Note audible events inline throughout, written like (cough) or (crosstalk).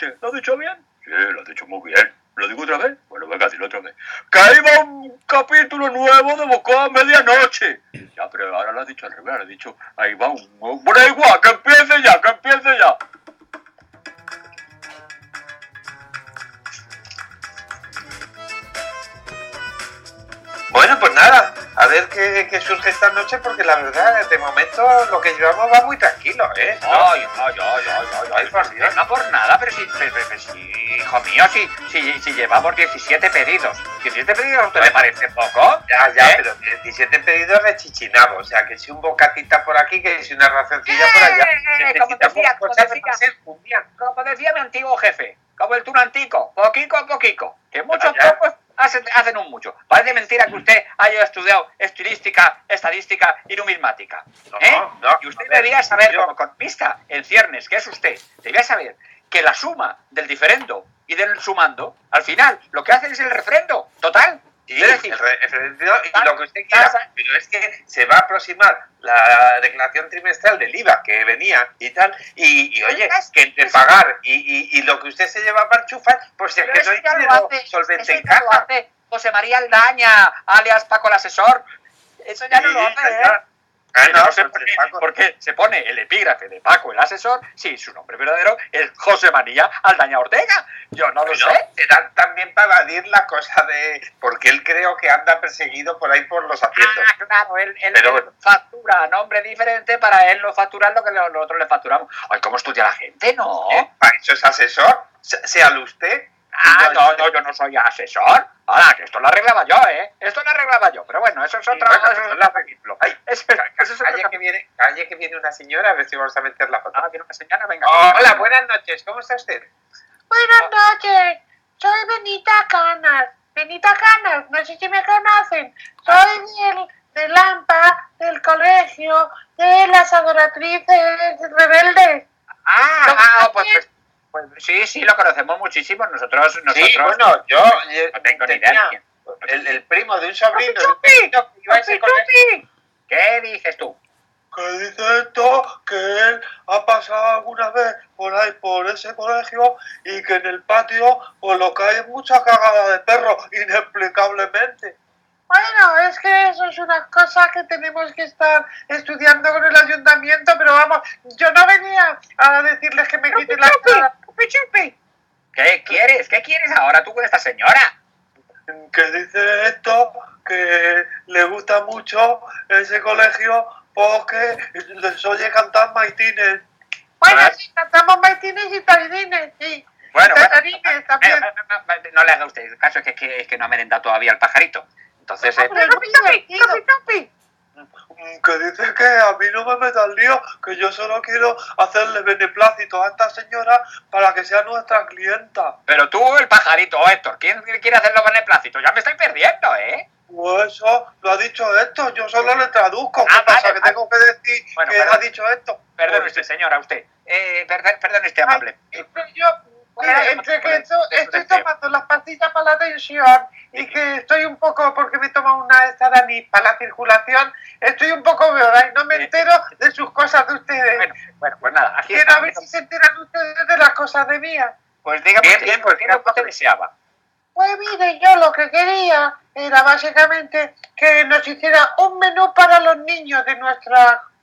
noche. ¿Lo he dicho bien? Sí, lo has dicho muy bien. ¿Lo digo otra vez? Bueno, venga, dilo otra vez. Que ahí va un capítulo nuevo de Bocó a medianoche. Ya, pero ahora lo has dicho al revés, lo has dicho, ahí va un... Bueno, igual, que empiece ya, que empiece ya. Bueno, pues nada, a ver qué, qué surge esta noche, porque la verdad, de momento lo que llevamos va muy tranquilo, ¿eh? Ay, ay, ay, ay, ay, hijo mío, si, si, si llevamos 17 pedidos. ¿17 pedidos a usted le parece poco? Ya, ya, ¿Eh? pero 17 pedidos de chichinabo, o sea, que si un bocatita por aquí, que si una racioncilla por allá. Eh, como decía, como decía. para ser un día. Como decía mi antiguo jefe, como el tunantico, poquito a poquito, que muchos pocos hacen, hacen un mucho. Parece mentira que usted haya estudiado estilística, estadística y numismática. No, ¿eh? no, y usted ver, debía saber, como economista en ciernes, que es usted, debía saber que la suma del diferendo y del sumando, al final, lo que hace es el refrendo total. Sí, es decir, el re- el referendario y lo que usted quiera, pero es que se va a aproximar la declaración trimestral del IVA que venía y tal, y, y oye, que entre pagar y, y, y lo que usted se lleva para enchufar, pues es que no hay dinero hace- solvente en caja. hace José María Aldaña, alias Paco el asesor. Eso ya no lo hace, ¿eh? Ya. Ah, Que no, no sé por el qué, Paco- por qué se pone el epígrafe de Paco el asesor si su nombre verdadero es José María Aldaña Ortega. Yo no lo sé. será también para evadir la cosa de. Porque él creo que anda perseguido por ahí por los haciendos. Ah, claro, él, él- Pero él bueno. factura nombre diferente para él no facturar lo que nosotros le facturamos. Ay, ¿cómo estudia la gente? No. ¿Eh? Para eso es asesor. Se- Séalo usted. Ah, no, no, yo no soy asesor. Ahora, que esto lo arreglaba yo, ¿eh? Esto lo arreglaba yo. Pero bueno, eso es otro, bueno, eso es eso es otro la- capítulo. Ay, Eso, eso es otro Calle que, viene, calle que viene una señora, a ver si vamos a meter la foto. Ah, viene una señora, venga. Hola, buenas noches, ¿cómo está usted? Buenas noches, soy Benita Canas. Benita Canas, no sé si me conocen. Soy del, del AMPA, del colegio, de las adoratrices rebeldes. Ah, ¿Lo ah, pues, pues, pues sí, sí, lo conocemos muchísimo. Nosotros, nosotros. Sí, bueno, yo eh, No tengo ni idea de quién. el, el primo de un sobrino de un ¡Chupi! ese ¡Chupi! ¿Qué dices tú? que dice esto que él ha pasado alguna vez por ahí por ese colegio y que en el patio por lo que hay es mucha cagada de perro inexplicablemente Bueno, es que eso es una cosa que tenemos que estar estudiando con el ayuntamiento, pero vamos, yo no venía a decirles que me quiten la entrada. ¡Chupi, chupi! ¿Qué quieres? ¿Qué quieres ahora tú con esta señora? que dice esto que le gusta mucho ese colegio porque les oye cantar maitines Bueno, sí, cantamos maitines y taurines, sí. Bueno, y bueno, tatarines también. Eh, eh, eh, no le haga usted caso, es que, que, es que no ha merendado todavía el pajarito. Entonces, eh, muy divertido. Que dice que a mí no me meta el lío, que yo solo quiero hacerle beneplácito a esta señora para que sea nuestra clienta. pero tú, el pajarito, Héctor, ¿quién quiere hacer los beneplácitos? Ya me estoy perdiendo, ¿eh? Pues eso lo ha dicho esto, yo solo le traduzco. ¿Qué Ah, pasa? vale, que tengo que decir Bueno, que perdón. ha dicho esto. Pues, usted, señora, usted. Eh, perdón, perdone usted, amable. Ay, yo, Entre que estoy tomando las pastillas para la tensión y que estoy un poco, porque me tomo una esta Dani para la circulación, estoy un poco ¿verdad? y no me entero de sus cosas de ustedes. Bueno, bueno, pues nada, aquí Quiero está. a ver si se enteran ustedes de las cosas de mía. Pues dígame Bien, bien, pues ¿qué es lo que usted deseaba? Pues mire, yo lo que quería era básicamente que nos hiciera un menú para los niños de nuestro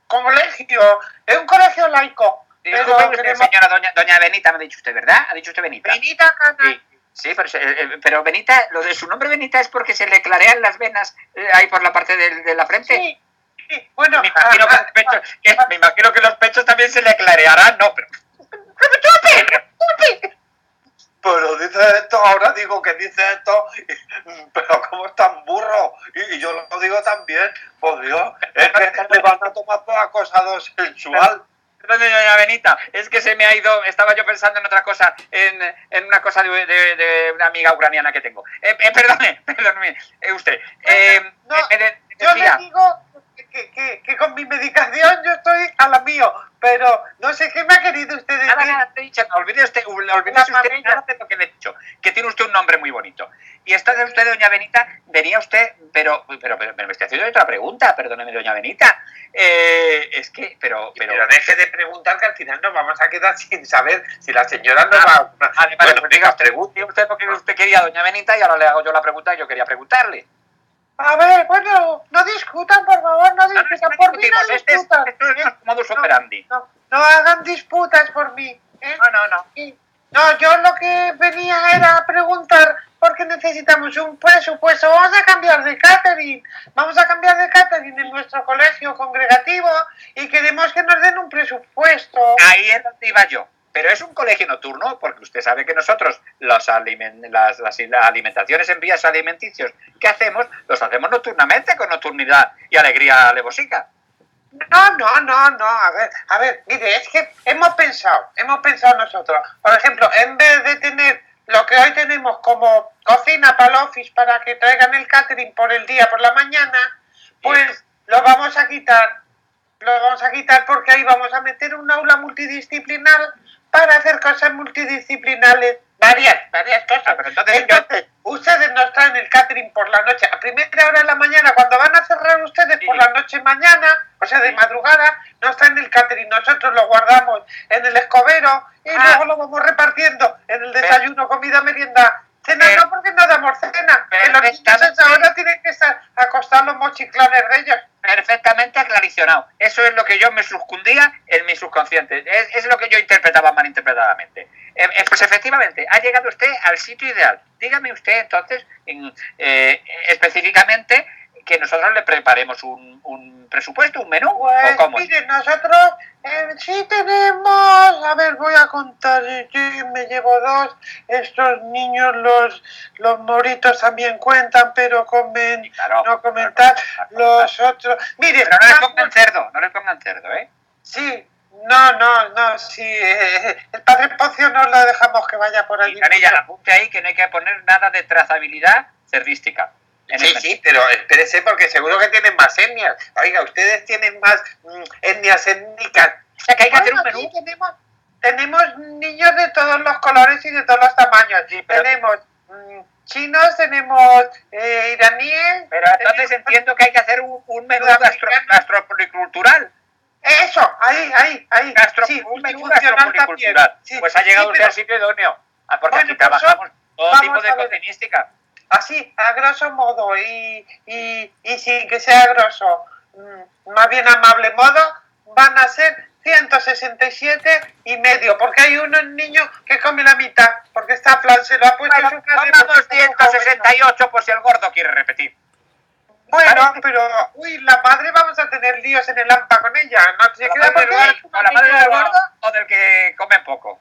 colegio. Es un colegio laico. Queremos... señora doña, doña Benita, me ha dicho usted, ¿verdad? ¿Ha dicho usted Benita? Benita Cana. Sí, sí pero, se- eh, eh, pero Benita, lo de su nombre Benita es porque se le clarean las venas eh, ahí por la parte de, la frente. Sí, sí. Bueno, Me imagino, ah, que los pechos, que- me imagino que los pechos también se le clarearán, no, pero... Pero dice esto, ahora digo que dice esto, pero como es tan burro, y, y yo lo digo también, por Dios, es que le van a tomar por acosado sexual. Perdón, doña Benita, es que se me ha ido, estaba yo pensando en otra cosa, en, en una cosa de, de- de una amiga ucraniana que tengo. Eh, eh, perdone, (laughs) perdone, eh, usted. Eh, No, eh, Yo le digo que, que, que con mi medicación yo estoy a la mío, pero no sé qué me ha querido usted decir. Nada, nada, te he dicho, no, olvide usted, Una usted nada de lo que le he dicho, que tiene usted un nombre muy bonito. Y esto de usted, doña Benita, venía usted, pero, pero, pero, me estoy haciendo otra pregunta, perdóneme, doña Benita. Eh, es que, pero, pero... Pero deje de preguntar que al final nos vamos a quedar (laughs) sin saber si la señora nos va Vale, vale, Bueno, pues diga, pregunte usted porque usted quería a doña Benita y ahora le hago yo la pregunta que yo quería preguntarle. A ver, bueno, no discutan, por favor, no No, no, discutan. no por mí no este es, discutan. esto es modus operandi. No, no hagan disputas por mí. ¿eh? No, no, no. Y- No, yo lo que venía era preguntar por qué necesitamos un presupuesto. Vamos a cambiar de catering. Vamos a cambiar de catering en nuestro colegio congregativo y queremos que nos den un presupuesto. Ahí es donde iba yo. Pero es un colegio nocturno, porque usted sabe que nosotros los alimen- las, las alimentaciones en vías alimenticios que hacemos, los hacemos nocturnamente, con nocturnidad y alegría alevosica. No, no, no, no. A ver, a ver, mire, es que hemos pensado, hemos pensado nosotros. Por ejemplo, en vez de tener lo que hoy tenemos como cocina para el office para que traigan el catering por el día, por la mañana, pues lo vamos a quitar. Lo vamos a quitar porque ahí vamos a meter un aula multidisciplinar para hacer cosas multidisciplinares. Varias, varias cosas. Pero entonces, Entonces, ustedes nos traen el catering por la noche, a primera hora de la mañana, cuando van a cerrar ustedes por la noche mañana, o sea, de Sí. madrugada, nos traen el catering, nosotros lo guardamos en el escobero y Ah. luego lo vamos repartiendo en el desayuno, comida, merienda. Cena no, porque no damos cena. Que los niños a esa Perfectamente. hora tienen que estar acostados los mochiclones de ellos. Perfectamente aclaricionado. Eso es lo que yo me subcundía en mi subconsciente. Es, es lo que yo interpretaba malinterpretadamente. Eh, eh, pues efectivamente, ha llegado usted al sitio ideal. Dígame usted entonces en- eh, específicamente que nosotros le preparemos un, un presupuesto, un menú, Pues o cómo. mire, nosotros eh, sí tenemos, a ver, voy a contar, yo me llevo dos, estos niños, los, los moritos también cuentan, pero comen, Sí, claro, no comentar, los otros, mire, Pero no les pongan cerdo, no les pongan cerdo, ¿eh? sí, no, no, no, sí, eh, el padre Poncio no lo dejamos que vaya por Y allí. Canella, apunte ahí que no hay que poner nada de trazabilidad cerdística. En Sí, el- sí, pero espérese porque seguro que tienen más etnias. Oiga, ustedes tienen más mm, etnias étnicas. O sea que hay que hacer un menú. tenemos, tenemos niños de todos los colores y de todos los tamaños. Sí, pero- Tenemos mm, chinos, tenemos eh, iraníes. Pero entonces tenemos- entiendo que hay que hacer un, un menú gastropolicultural. Eso, ahí, ahí, ahí. Gastro, sí, un menú gastropolicultural. Sí, Pues ha llegado usted al sitio idóneo. Ah, porque Bueno, aquí pues trabajamos todo vamos tipo de cocinística. Así, a grosso modo, y, y, y sin que sea grosso, mm, más bien amable modo, van a ser 167 y medio, porque hay uno niño que come la mitad, porque está plan, se lo ha puesto Bueno, en su casa. pongamos 168 por si el gordo quiere repetir. Bueno, pero, uy, la madre vamos a tener líos en el AMPA con ella, no se ¿Con queda madre porque con una la madre del gordo o del que come poco?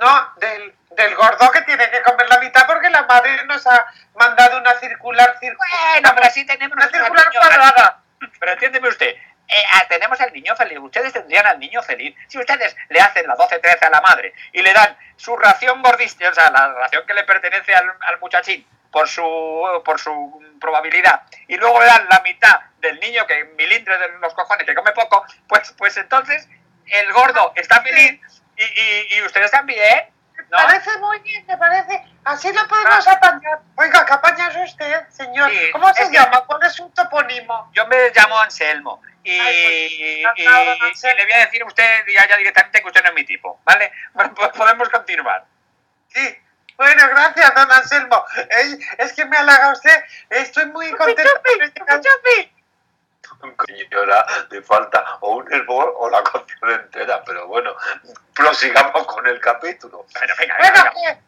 No, del, del gordo que tiene que comer la mitad porque la madre nos ha mandado una circular, circular. Bueno, pero así tenemos una circular niño cuadrada. Pero entiéndeme usted, eh, ah, tenemos al niño feliz. Ustedes tendrían al niño feliz. Si ustedes le hacen la 12-13 a la madre y le dan su ración gordística, o sea, la ración que le pertenece al, al muchachín por su, por su probabilidad, y luego le dan la mitad del niño que milindre de los cojones, que come poco, pues, pues entonces el gordo está feliz y, y, y ustedes también. ¿no? Me parece muy bien, me parece. Así lo podemos apañar. Oiga, ¿qué apañas usted, señor? Ah. Sí, ¿Cómo se es que- llama? ¿Cuál es su topónimo? Yo me llamo Anselmo y, Ay, pues, y- Anselmo. le voy a decir a usted ya, ya directamente que usted no es mi tipo, ¿vale? Bueno, (laughs) pues podemos continuar. Sí. Bueno, gracias, don Anselmo. Es que me halaga usted. Estoy muy contento. Señora, le falta o un hervor o la (laughs) cocción entera, pero bueno, prosigamos con el capítulo. Bueno, venga, venga.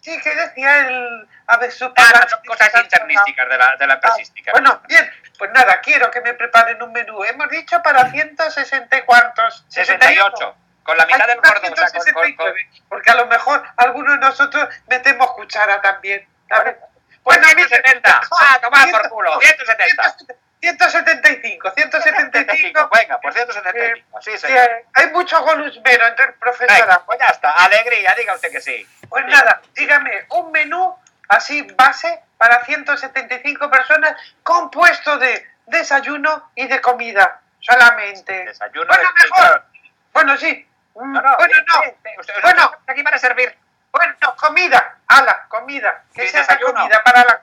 Sí, ¿qué decía el... A ver, su Ah, son cosas internísticas de la, de la empresística. Bueno, bien, pues nada, quiero que me preparen un menú. Hemos dicho para 160 y cuántos. 68, con la mitad Ay, del gordo. O sea, con- con- con- 169, porque a lo mejor algunos de nosotros metemos cuchara también. Ver. Pues Bueno, mire, 170. Ah, tomad por 100, culo, 170. 175, 175. (laughs) Venga, pues 175. Sí, Sí, señor. hay mucho golusmero entre el pues ya está. Alegría, diga usted que sí. Pues nada, dígame, un menú así base para 175 personas compuesto de desayuno y de comida solamente. Desayuno. Bueno, mejor. Bueno, sí. No, no, bueno, no. sí, sí. Usted- usted Bueno. aquí para servir. Bueno, comida. Ala, comida. Que sea esa desayuno. comida para la...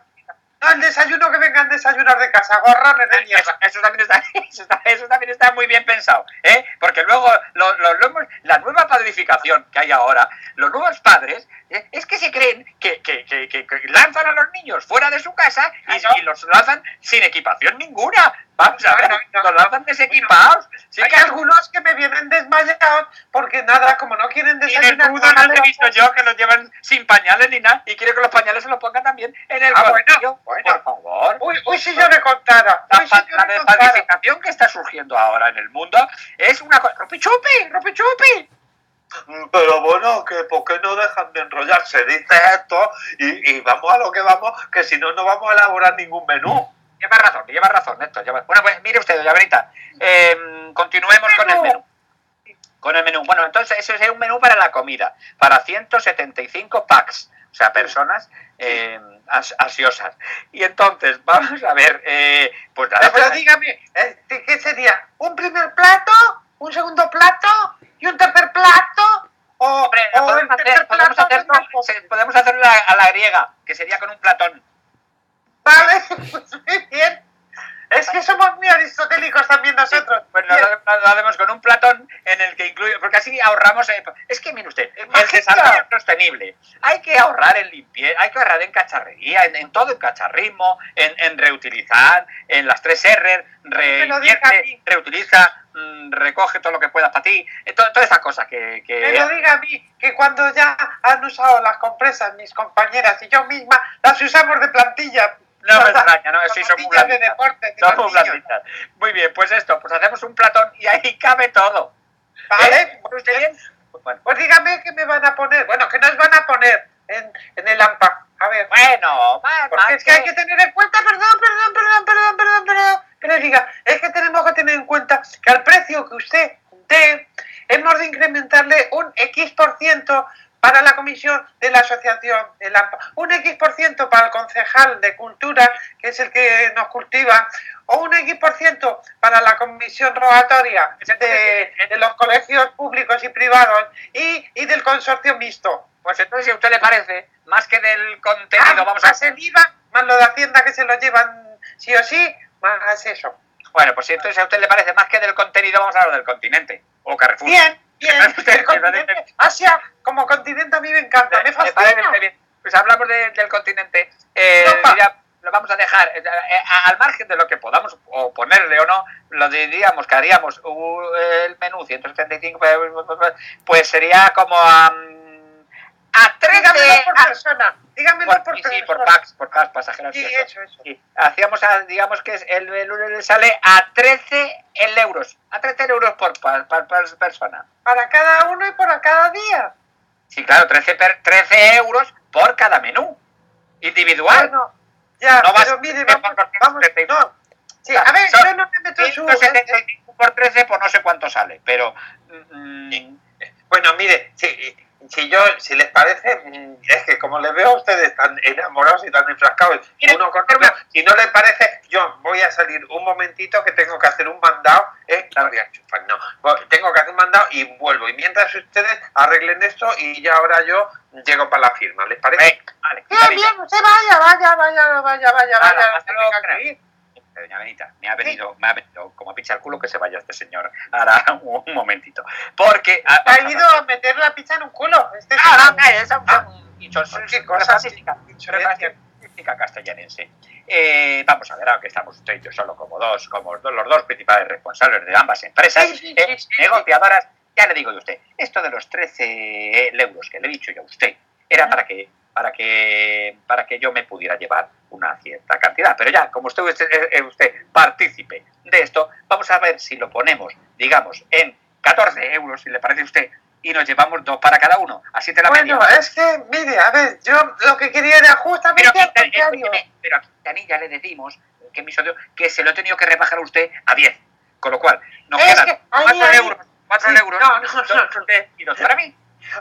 El desayuno que vengan a desayunar de casa, gorrones de mierda. (laughs) eso también está, eso, está, eso también está muy bien pensado, ¿eh? Porque luego lo- lo- lo hemos- la nueva padrificación que hay ahora, los nuevos padres, ¿eh? es que se creen que, que- que- lanzan a los niños fuera de su casa y, y los lanzan sin equipación ninguna. Vamos a ver, no, lanzan desequipados. Sí Hay que algunos que me vienen desmayados porque nada, como no quieren desayunar. desnudos nada, los he visto yo que los llevan sin pañales ni nada y quiere que los pañales se los pongan también en el Ah, colegio. bueno, bueno. Por favor. Uy, uy, si yo le contara. La, si la que está surgiendo ahora en el mundo es una cosa. ¡Ropi chupi! ¡Ropi chupi! Pero bueno, que ¿por qué no dejan de enrollarse? Dices esto y, y vamos a lo que vamos, que si no, no vamos a elaborar ningún menú. Lleva razón, lleva razón, Néstor. lleva- Bueno, pues mire usted, doña Benita, eh, continuemos con el menú. Con el menú. Bueno, entonces eso es un menú para la comida, para 175 packs, o sea, personas eh, as- ansiosas. Y entonces, vamos a ver, eh, pues nada, Pero pues, dígame, eh, ¿qué sería? ¿Un primer plato? ¿Un segundo plato? ¿Y un tercer plato? ¿O, hombre, o podemos, hacer- podemos se- podemos hacerlo a la griega, que sería con un platón. Vale, (laughs) pues muy bien. Es que somos muy aristotélicos también nosotros. Pues lo, Bien. lo- hacemos con un platón en el que incluye, porque así ahorramos. eh, es que mire usted, el desarrollo sostenible. Hay que ahorrar en limpieza, hay que ahorrar en cacharrería, en, en todo, en cacharrismo, en, en reutilizar, en las tres R, mí. reutiliza, mm, recoge todo lo que puedas para ti, eh, to- todas esas cosas que. que- lo diga a mí, que cuando ya han usado las compresas mis compañeras y yo misma, las usamos de plantilla. No me extraña, ¿no? Sí, son muy de deporte, de Son muy blanditas. Muy bien, pues esto, pues hacemos un platón y ahí cabe todo. Vale, ¿Eh? ¿Pone usted bien? Pues bueno. pues dígame qué me van a poner. Bueno, ¿qué nos van a poner en, en el AMPA? A ver. Bueno, Porque es que hay que tener en cuenta, perdón, perdón, perdón, perdón, perdón, perdón, que le diga, es que tenemos que tener en cuenta que al precio que usted dé, hemos de incrementarle un X por ciento para la comisión de la asociación del AMPA, un X por ciento para el concejal de cultura, que es el que nos cultiva, o un X por ciento para la comisión rogatoria de, de los colegios públicos y privados y, y del consorcio mixto. Pues entonces, si a usted le parece, más que del contenido, Ah, vamos a... más el IVA, más lo de Hacienda que se lo llevan sí o sí, más eso. Bueno, pues si entonces a usted le parece más que del contenido, vamos a hablar del continente. O Carrefour. Bien, bien. Continente, Asia, como continente a mí me encanta, me fascina. Pues hablamos de- del continente. Eh, lo vamos a dejar eh, eh, al margen de lo que podamos o ponerle o no, lo diríamos que haríamos uh, el menú 175, pues, pues sería como 13... Dígamelo por a- persona, dígamelo por- por sí, persona. por packs, por packs pasajeros. Sí, sí, eso. eso. Sí, hacíamos, a- digamos que es- el, el lunes le sale a 13 el euros, a 13 euros por, pa- por persona. Para cada uno y para cada día. Sí, claro, 13, per- 13 euros por cada menú, individual. Bueno, ya, No vas- pero mire, vamos, vamos, no. Sí, a ver, yo no me meto en su... 175 por 13, pues no sé cuánto sale, pero... mm, Bueno, mire, si, si yo, si les parece, mm, es que como les veo a ustedes tan enamorados y tan enfrascados, uno con otro, si no les parece, yo voy a salir un momentito que tengo que hacer un mandado, ¿eh? La voy a enchufar, no, voy- tengo que hacer un mandado y vuelvo. Y mientras ustedes arreglen esto y ya ahora yo llego para la firma, ¿les parece? eh, vale, Bien, bien, usted vaya, vaya, vaya, vaya, vaya, Hala, vaya. hasta luego, tenga que Doña Benita, me ha venido, me ha venido como a pinchar el culo que se vaya este señor. Ahora, (laughs) un momentito. Porque... ah, Ha ido a meter la pizza en un culo. Este Ah, no, es un- Ah, un es- qué una estadística castellanense. Eh, vamos a ver, ahora que estamos usted y yo solo como dos, como dos- los dos principales responsables de ambas empresas, eh, negociadoras, ya le digo de usted, esto de los 13 euros que le he dicho yo a usted, era para que, para que, para que yo me pudiera llevar una cierta cantidad. Pero ya, como usted usted, es usted partícipe de esto, vamos a ver si lo ponemos, digamos, en 14 euros, si le parece a usted, y nos llevamos dos para cada uno. Así te la Bueno, media. es que, mire, a ver, yo lo que quería era Pero, justamente aquí- al contrario. pero a Quintanilla le decimos que, mi socio, que se lo he tenido que rebajar a usted a 10. Con lo cual, nos Es quedan que ahí, 4 ahí- euros, 4 sí, euros, no, no, no. y dos para mí.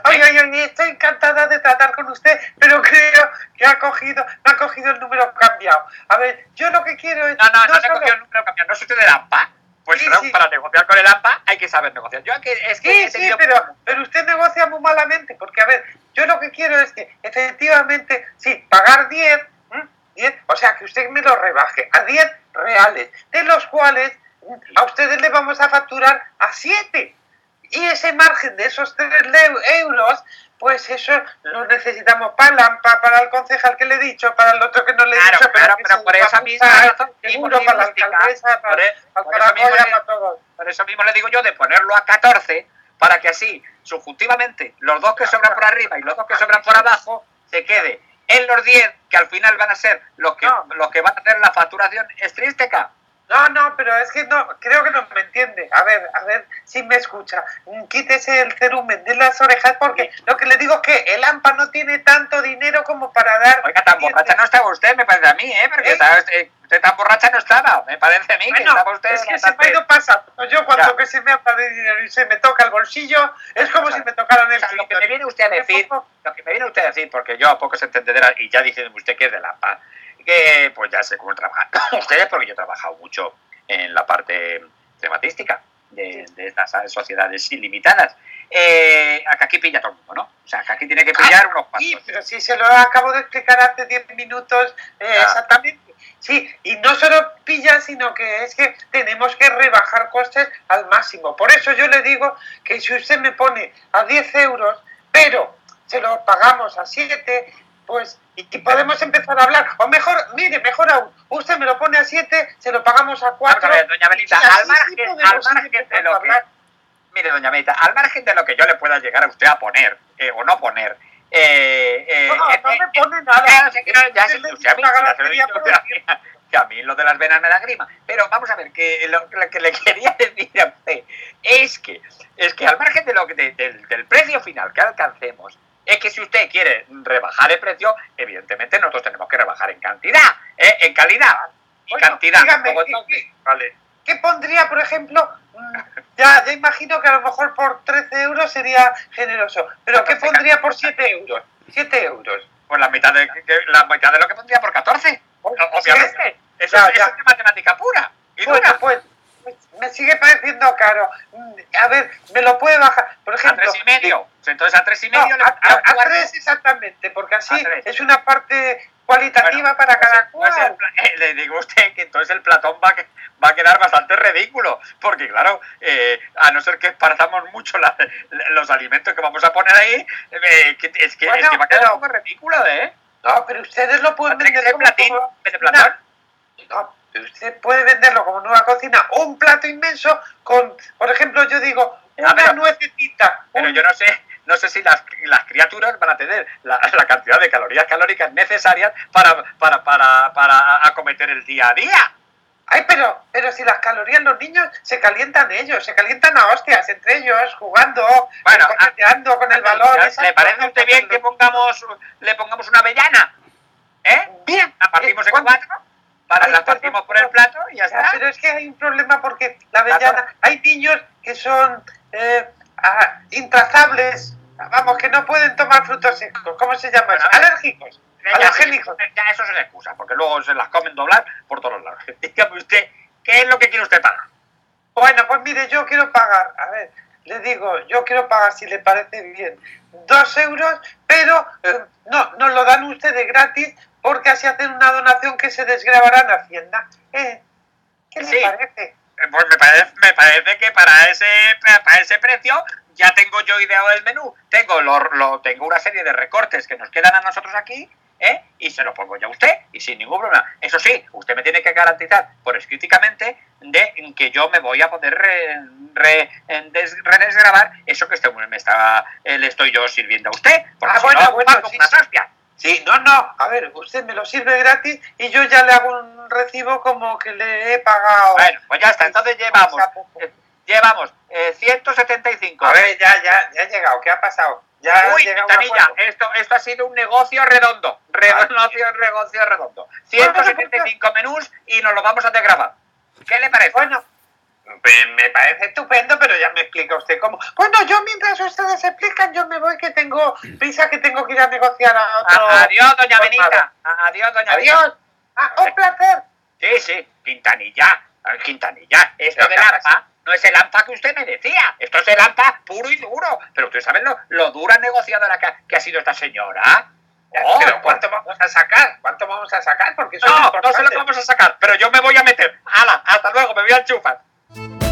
Oye, oye, oye, estoy encantada de tratar con usted, pero creo que ha cogido, ha cogido el número cambiado. A ver, yo lo que quiero es... No, no, no, se solo- cogió el número cambiado. ¿No es usted del AMPA? Pues Sí, sí. para negociar con el AMPA hay que saber negociar. Yo que, es que Sí, he sí, tenido- pero, pero usted negocia muy malamente, porque a ver, yo lo que quiero es que efectivamente, sí, pagar 10, ¿m? 10, o sea, que usted me lo rebaje a 10 reales, de los cuales a ustedes le vamos a facturar a 7. Y ese margen de esos 3 euros, pues eso lo necesitamos para para el concejal que le he dicho, para el otro que no le he Claro, dicho, claro, pero por esa misma razón, seguro para la alcaldesa, para, por e- para por eso mismo le- para todos. Por eso mismo le digo yo de ponerlo a 14 para que así, subjuntivamente, los dos que sobran por arriba y los dos que sobran por abajo se quede en los 10 que al final van a ser los que, No. los que van a hacer la facturación extrínseca. No, no, pero es que no, creo que no me entiende. A ver, a ver si me escucha. Mm, Quítese el cerumen de las orejas porque lo que le digo es que el AMPA no tiene tanto dinero como para dar... Oiga, tan borracha no estaba usted, me parece a mí, ¿eh? Porque ¿Eh? estaba usted, tan borracha no estaba, me parece a mí que Bueno, estaba usted... es que se me ha ido pasando. Yo cuando Ya. que se me habla de dinero y se me toca el bolsillo, es como O sea, si me tocaran O el sea, lo que me viene usted a decir, lo que me viene usted a decir, porque yo a poco se entenderá, y ya diciéndome usted que es de la paz, que pues ya sé cómo trabajar (laughs) ustedes, porque yo he trabajado mucho en la parte tematística de, de estas sociedades ilimitadas. Eh, acá aquí pilla todo el mundo, ¿no? O sea, que aquí tiene que pillar unos Sí, cuantos. pero si se lo acabo de explicar hace 10 minutos eh, Ah. exactamente. Sí, y no solo pilla, sino que es que tenemos que rebajar costes al máximo. Por eso yo le digo que si usted me pone a 10 euros, pero se lo pagamos a 7, pues y y podemos empezar a hablar. O mejor, mire, mejor aún, usted me lo pone a 7, se lo pagamos a 4. Vamos a ver, doña Benita, al margen, al margen de lo que... Mire, doña Benita, al margen de lo que yo le pueda llegar a usted a poner, eh, o no poner, eh, eh, No, no me pone nada. Ya, no, se lo he galatería dicho, por que a mí- que a mí lo de las venas me da grima. Pero vamos a ver, que lo, lo que le (laughs) quería decir a usted es que, es que al margen de lo que, de- del, del precio final que alcancemos, es que si usted quiere rebajar el precio, evidentemente nosotros tenemos que rebajar en cantidad, ¿eh? en calidad y Bueno, cantidad. dígame, ¿qué- vale. ¿Qué pondría, por ejemplo? Mm, Ya, ya imagino que a lo mejor por 13 euros sería generoso. Pero ¿qué pondría por 7 euros? 7 euros. Pues la mitad de, la mitad de lo que pondría por 14. Obviamente. Eso, Ya, es- ya. eso es de matemática pura. Y Bueno, dura. pues pues, me sigue pareciendo caro. Mm, A ver, me lo puede bajar. Por A ejemplo, tres y medio. Entonces a tres y No, medio le a, a- a un a cuarto. tres exactamente, porque así es una parte cualitativa Bueno, para pues, cada pues, cual. (laughs) le digo a usted que entonces el platón va va a quedar bastante ridículo, porque claro, eh, a no ser que parzamos mucho la- los alimentos que vamos a poner ahí, eh, que- es, que, es que va a quedar pero- un poco ridículo, ¿eh? No, pero ustedes lo pueden vender como platín de platón. No, pero usted puede venderlo como nueva cocina o un plato inmenso con, por ejemplo, yo digo, una pero- nuececita. Pero un- yo no sé, no sé si las, las criaturas van a tener la, la cantidad de calorías calóricas necesarias para, para, para, para acometer el día a día. Ay, pero, pero si las calorías los niños se calientan ellos, se calientan a hostias entre ellos, jugando, Bueno, coqueteando con el balón. ¿Le parece a usted bien que pongamos, le pongamos una avellana? ¿Eh? Bien. La partimos Eh, en cuatro, para, las perdón, partimos por el plato y ya Ya, está. pero es que hay un problema porque la avellana, hay niños que son eh, ah, intrazables, vamos, que no pueden tomar frutos secos, ¿cómo se llama eso? Bueno, a ver. Alérgicos. Alergénicos. ya eso es excusa, porque luego se las comen doblar por todos lados. (laughs) Dígame usted, ¿qué es lo que quiere usted pagar? Bueno, pues mire, yo quiero pagar, a ver, le digo, yo quiero pagar, si le parece bien, dos euros, pero eh, no, nos lo dan ustedes gratis porque así hacen una donación que se desgrabará en Hacienda. Eh, ¿Qué le Sí. parece? Eh, Pues me parece, me parece que para ese, para ese precio ya tengo yo ideado el menú. Tengo, lo, lo- tengo una serie de recortes que nos quedan a nosotros aquí, ¿eh? y se lo pongo ya a usted, y sin ningún problema. Eso sí, usted me tiene que garantizar por escríticamente de que yo me voy a poder re, re- des- redesgrabar eso que este, me está, eh, le estoy yo sirviendo a usted, porque Ah, si bueno, no, bueno, pago sí, unas sí. Sí, no, no, a ver, usted me lo sirve gratis y yo ya le hago un recibo como que le he pagado. Bueno, pues ya está, entonces llevamos, eh, llevamos eh, 175. A ver, ya, ya, ya ha llegado, ¿qué ha pasado? Ya Uy, llegado a un Quintanilla, acuerdo. esto, esto ha sido un negocio redondo. Re- negocio, negocio redondo. 175 menús y nos lo vamos a desgrabar. ¿Qué le parece? Bueno, me, parece estupendo, pero ya me explica usted cómo. Bueno, yo mientras ustedes explican, yo me voy que tengo prisa, que tengo que ir a negociar a otro. A- adiós, doña Pues Benita. Adiós, doña Benita. Adiós. Ah, un placer. Sí, sí, Quintanilla. Quintanilla, esto Pero del ¿qué AMPA no es el AMPA que usted me decía. Esto es el AMPA puro y duro. Pero usted sabe lo, lo dura negociadora que, ha- que ha sido esta señora. Oh, Pero ¿cuánto vamos a sacar? ¿Cuánto vamos a sacar? Porque eso es No, no sé lo que vamos a sacar, pero yo me voy a meter. ¡Hala! Hasta luego, me voy a enchufar. Bye.